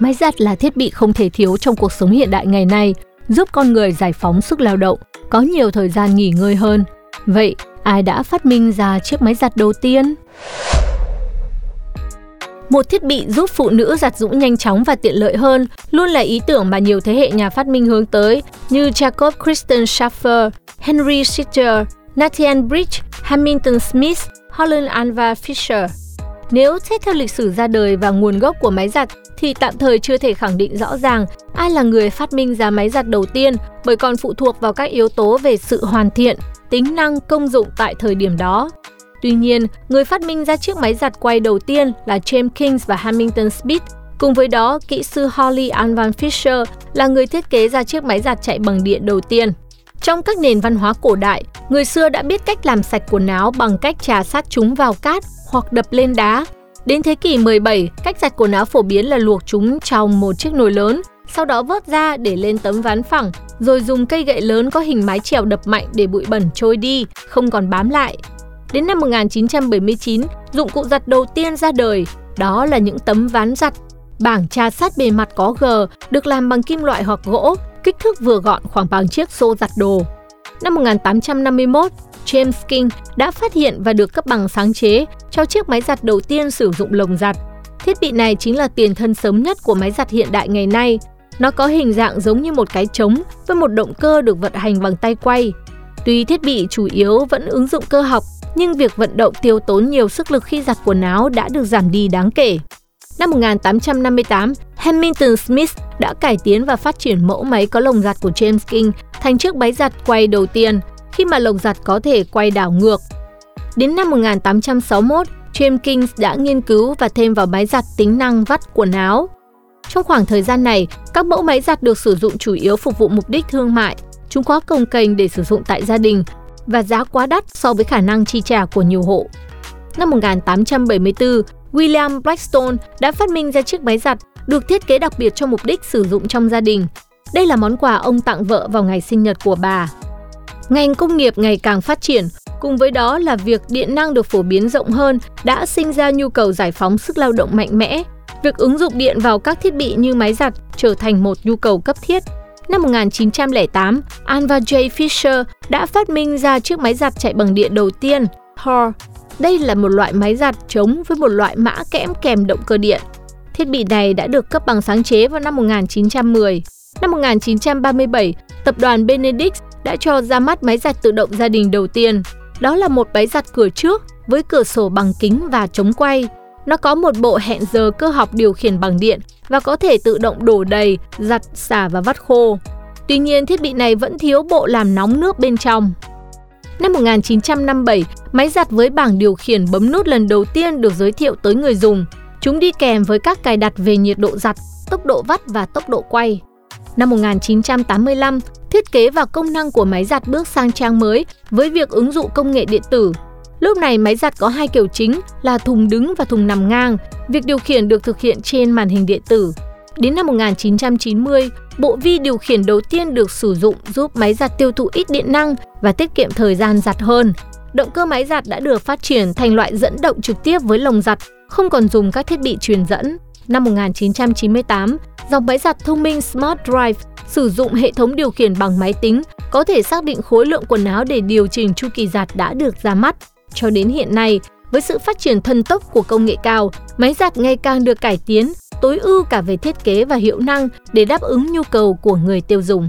Máy giặt là thiết bị không thể thiếu trong cuộc sống hiện đại ngày nay, giúp con người giải phóng sức lao động, có nhiều thời gian nghỉ ngơi hơn. Vậy, ai đã phát minh ra chiếc máy giặt đầu tiên? Một thiết bị giúp phụ nữ giặt giũ nhanh chóng và tiện lợi hơn luôn là ý tưởng mà nhiều thế hệ nhà phát minh hướng tới như Jacob Christian Schaffer, Henry Sitter, Nathan Bridge, Hamilton Smith, Holland Alva Fisher. Nếu xét theo lịch sử ra đời và nguồn gốc của máy giặt thì tạm thời chưa thể khẳng định rõ ràng ai là người phát minh ra máy giặt đầu tiên bởi còn phụ thuộc vào các yếu tố về sự hoàn thiện, tính năng, công dụng tại thời điểm đó. Tuy nhiên, người phát minh ra chiếc máy giặt quay đầu tiên là James Kings và Hamilton Smith. Cùng với đó, kỹ sư Holly Ann Van Fisher là người thiết kế ra chiếc máy giặt chạy bằng điện đầu tiên. Trong các nền văn hóa cổ đại, người xưa đã biết cách làm sạch quần áo bằng cách trà sát chúng vào cát hoặc đập lên đá. Đến thế kỷ 17, cách giặt quần áo phổ biến là luộc chúng trong một chiếc nồi lớn, sau đó vớt ra để lên tấm ván phẳng, rồi dùng cây gậy lớn có hình mái chèo đập mạnh để bụi bẩn trôi đi, không còn bám lại. Đến năm 1979, dụng cụ giặt đầu tiên ra đời, đó là những tấm ván giặt. Bảng trà sát bề mặt có G được làm bằng kim loại hoặc gỗ, kích thước vừa gọn khoảng bằng chiếc xô giặt đồ. Năm 1851, James King đã phát hiện và được cấp bằng sáng chế cho chiếc máy giặt đầu tiên sử dụng lồng giặt. Thiết bị này chính là tiền thân sớm nhất của máy giặt hiện đại ngày nay. Nó có hình dạng giống như một cái trống với một động cơ được vận hành bằng tay quay. Tuy thiết bị chủ yếu vẫn ứng dụng cơ học, nhưng việc vận động tiêu tốn nhiều sức lực khi giặt quần áo đã được giảm đi đáng kể. Năm 1858, Hamilton Smith đã cải tiến và phát triển mẫu máy có lồng giặt của James King thành chiếc máy giặt quay đầu tiên, khi mà lồng giặt có thể quay đảo ngược. Đến năm 1861, James King đã nghiên cứu và thêm vào máy giặt tính năng vắt quần áo. Trong khoảng thời gian này, các mẫu máy giặt được sử dụng chủ yếu phục vụ mục đích thương mại. Chúng có công kênh để sử dụng tại gia đình và giá quá đắt so với khả năng chi trả của nhiều hộ. Năm 1874, William Blackstone đã phát minh ra chiếc máy giặt được thiết kế đặc biệt cho mục đích sử dụng trong gia đình. Đây là món quà ông tặng vợ vào ngày sinh nhật của bà. Ngành công nghiệp ngày càng phát triển, cùng với đó là việc điện năng được phổ biến rộng hơn đã sinh ra nhu cầu giải phóng sức lao động mạnh mẽ. Việc ứng dụng điện vào các thiết bị như máy giặt trở thành một nhu cầu cấp thiết. Năm 1908, Alva J. Fisher đã phát minh ra chiếc máy giặt chạy bằng điện đầu tiên, Thor. Đây là một loại máy giặt chống với một loại mã kẽm kèm động cơ điện. Thiết bị này đã được cấp bằng sáng chế vào năm 1910. Năm 1937, tập đoàn Benedict đã cho ra mắt máy giặt tự động gia đình đầu tiên. Đó là một máy giặt cửa trước với cửa sổ bằng kính và chống quay. Nó có một bộ hẹn giờ cơ học điều khiển bằng điện và có thể tự động đổ đầy, giặt, xả và vắt khô. Tuy nhiên, thiết bị này vẫn thiếu bộ làm nóng nước bên trong. Năm 1957, máy giặt với bảng điều khiển bấm nút lần đầu tiên được giới thiệu tới người dùng. Chúng đi kèm với các cài đặt về nhiệt độ giặt, tốc độ vắt và tốc độ quay. Năm 1985, thiết kế và công năng của máy giặt bước sang trang mới với việc ứng dụng công nghệ điện tử. Lúc này máy giặt có hai kiểu chính là thùng đứng và thùng nằm ngang. Việc điều khiển được thực hiện trên màn hình điện tử. Đến năm 1990, bộ vi điều khiển đầu tiên được sử dụng giúp máy giặt tiêu thụ ít điện năng và tiết kiệm thời gian giặt hơn. Động cơ máy giặt đã được phát triển thành loại dẫn động trực tiếp với lồng giặt, không còn dùng các thiết bị truyền dẫn. Năm 1998, dòng máy giặt thông minh Smart Drive sử dụng hệ thống điều khiển bằng máy tính có thể xác định khối lượng quần áo để điều chỉnh chu kỳ giặt đã được ra mắt. Cho đến hiện nay, với sự phát triển thần tốc của công nghệ cao, máy giặt ngày càng được cải tiến, tối ưu cả về thiết kế và hiệu năng để đáp ứng nhu cầu của người tiêu dùng.